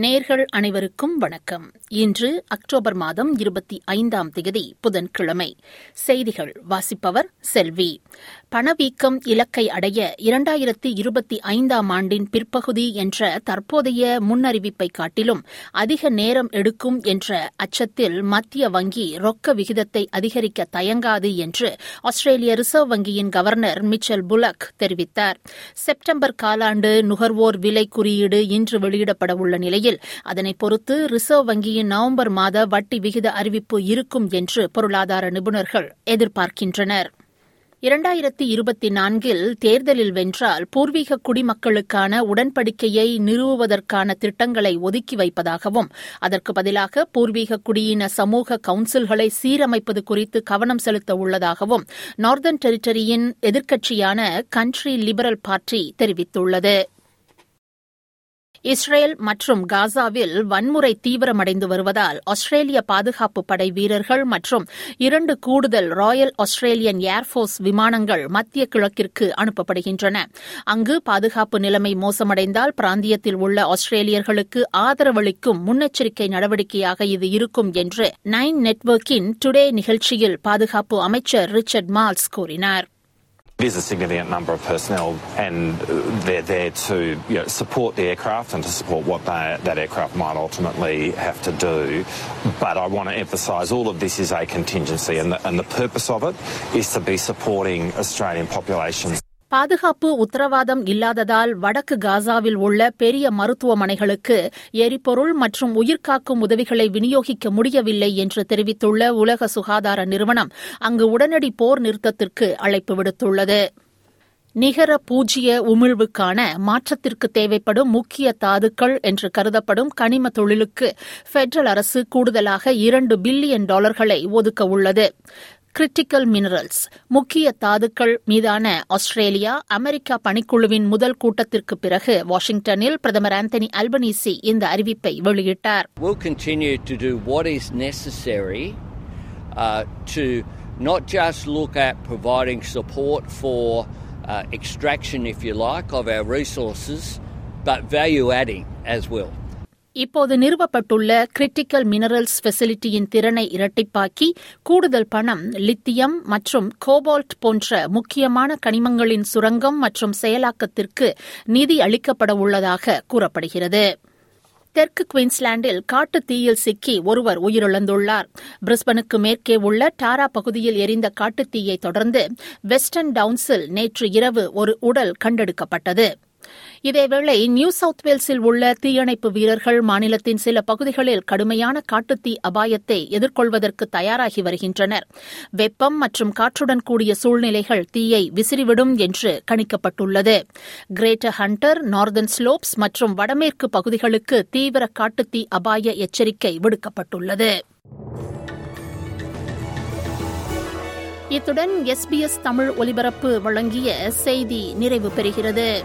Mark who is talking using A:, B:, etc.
A: நேர்கள் அனைவருக்கும் வணக்கம். இன்று அக்டோபர் மாதம் இருபத்தி ஐந்தாம் தேதி புதன்கிழமை. செய்திகள் வாசிப்பவர் செல்வி. பணவீக்கம் இலக்கை அடைய இரண்டாயிரத்தி இருபத்தி ஐந்தாம் ஆண்டின் பிற்பகுதி என்ற தற்போதைய முன்னறிவிப்பை காட்டிலும் அதிக நேரம் எடுக்கும் என்ற அச்சத்தில் மத்திய வங்கி ரொக்க விகிதத்தை அதிகரிக்க தயங்காது என்று ஆஸ்திரேலிய ரிசர்வ் வங்கியின் கவர்னர் மிச்சல் புலக் தெரிவித்தார். செப்டம்பர் காலாண்டு நுகர்வோர் விலை குறியீடு இன்று வெளியிடப்பட உள்ள நிலையில் அதனை பொறுத்து ரிசர்வ் வங்கியின் நவம்பர் மாத வட்டி விகித அறிவிப்பு இருக்கும் என்று பொருளாதார நிபுணர்கள் எதிர்பார்க்கின்றனர். இரண்டாயிரத்தி இருபத்தி நான்கில் தேர்தலில் வென்றால் பூர்வீக குடிமக்களுக்கான உடன்படிக்கையை நிறுவுவதற்கான திட்டங்களை ஒதுக்கி வைப்பதாகவும் அதற்கு பதிலாக பூர்வீக குடியின சமூக கவுன்சில்களை சீரமைப்பது குறித்து கவனம் செலுத்த உள்ளதாகவும் நார்தர்ன் டெரிட்டரியின் எதிர்க்கட்சியான கண்ட்ரி லிபரல் பார்ட்டி தெரிவித்துள்ளது. இஸ்ரேல் மற்றும் காசாவில் வன்முறை தீவிரமடைந்து வருவதால் ஆஸ்திரேலிய பாதுகாப்பு படை வீரர்கள் மற்றும் இரண்டு கூடுதல் ராயல் ஆஸ்திரேலியன் ஏர்ஃபோர்ஸ் விமானங்கள் மத்திய கிழக்கிற்கு அனுப்பப்படுகின்றன. அங்கு பாதுகாப்பு நிலைமை மோசமடைந்தால் பிராந்தியத்தில் உள்ள ஆஸ்திரேலியர்களுக்கு ஆதரவளிக்கும் முன்னெச்சரிக்கை நடவடிக்கையாக இது இருக்கும் என்று நைன் நெட்வொர்க்கின் டுடே நிகழ்ச்சியில் பாதுகாப்பு அமைச்சர் ரிச்சர்ட் மால்ஸ் கூறினார்.
B: Is a significant number of personnel, and uh, they're there to you know, support the aircraft and to support what they, that aircraft might ultimately have to do. But I want to emphasise all of this is a contingency, and the, and the purpose of it is to be supporting Australian populations.
A: பாதுகாப்பு உத்தரவாதம் இல்லாததால் வடக்கு காசாவில் உள்ள பெரிய மருத்துவமனைகளுக்கு எரிபொருள் மற்றும் உயிர்காக்கும் உதவிகளை விநியோகிக்க முடியவில்லை என்று தெரிவித்துள்ள உலக சுகாதார நிறுவனம் அங்கு உடனடி போர் நிறுத்தத்திற்கு அழைப்பு விடுத்துள்ளது. நிகர பூஜ்ய உமிழ்வுக்கான மாற்றத்திற்கு தேவைப்படும் முக்கிய தாதுக்கள் என்று கருதப்படும் கனிம தொழிலுக்கு பெட்ரல் அரசு கூடுதலாக இரண்டு பில்லியன் டாலர்களை ஒதுக்க உள்ளது. கிரிட்டிக்கல் மினரல்ஸ் முக்கிய தாதுக்கள் மீதான ஆஸ்திரேலியா அமெரிக்கா பணிக்குழுவின் முதல் கூட்டத்திற்கு பிறகு வாஷிங்டனில் பிரதமர் ஆந்தனி அல்பனீசி இந்த அறிவிப்பை வெளியிட்டார்
C: We'll continue to do what is necessary uh, to not just look at providing support for uh, extraction, if you like, of our resources, but value adding as well.
A: இப்போது நிறுவப்பட்டுள்ள critical minerals ஃபெசிலிட்டியின் திறனை இரட்டிப்பாக்கி கூடுதல் பணம் lithium மற்றும் cobalt போன்ற முக்கியமான கனிமங்களின் சுரங்கம் மற்றும் செயலாக்கத்திற்கு நிதி அளிக்கப்பட உள்ளதாக கூறப்படுகிறது. தெற்கு குயின்ஸ்லாண்டில் காட்டு தீயில் சிக்கி ஒருவர் உயிரிழந்துள்ளார். பிரிஸ்பனுக்கு மேற்கே உள்ள டாரா பகுதியில் எரிந்த காட்டுத்தீயை தொடர்ந்து வெஸ்டர்ன் டவுன்ஸில் நேற்று இரவு ஒரு உடல் கண்டெடுக்கப்பட்டது. இதேவேளை நியூ சவுத் வேல்ஸில் உள்ள தீயணைப்பு வீரர்கள் மாநிலத்தின் சில பகுதிகளில் கடுமையான காட்டுத்தீ அபாயத்தை எதிர்கொள்வதற்கு தயாராகி வருகின்றனர். வெப்பம் மற்றும் காற்றுடன் கூடிய சூழ்நிலைகள் தீயை விசிறிவிடும் என்று கணிக்கப்பட்டுள்ளது. கிரேட்டர் ஹண்டர் நார்தன் ஸ்லோப்ஸ் மற்றும் வடமேற்கு பகுதிகளுக்கு தீவிர காட்டுத்தீ அபாய எச்சரிக்கை விடுக்கப்பட்டுள்ளது. இத்துடன் எஸ்பிஎஸ் தமிழ் ஒலிபரப்பு வழங்கிய செய்தி நிறைவு பெறுகிறது.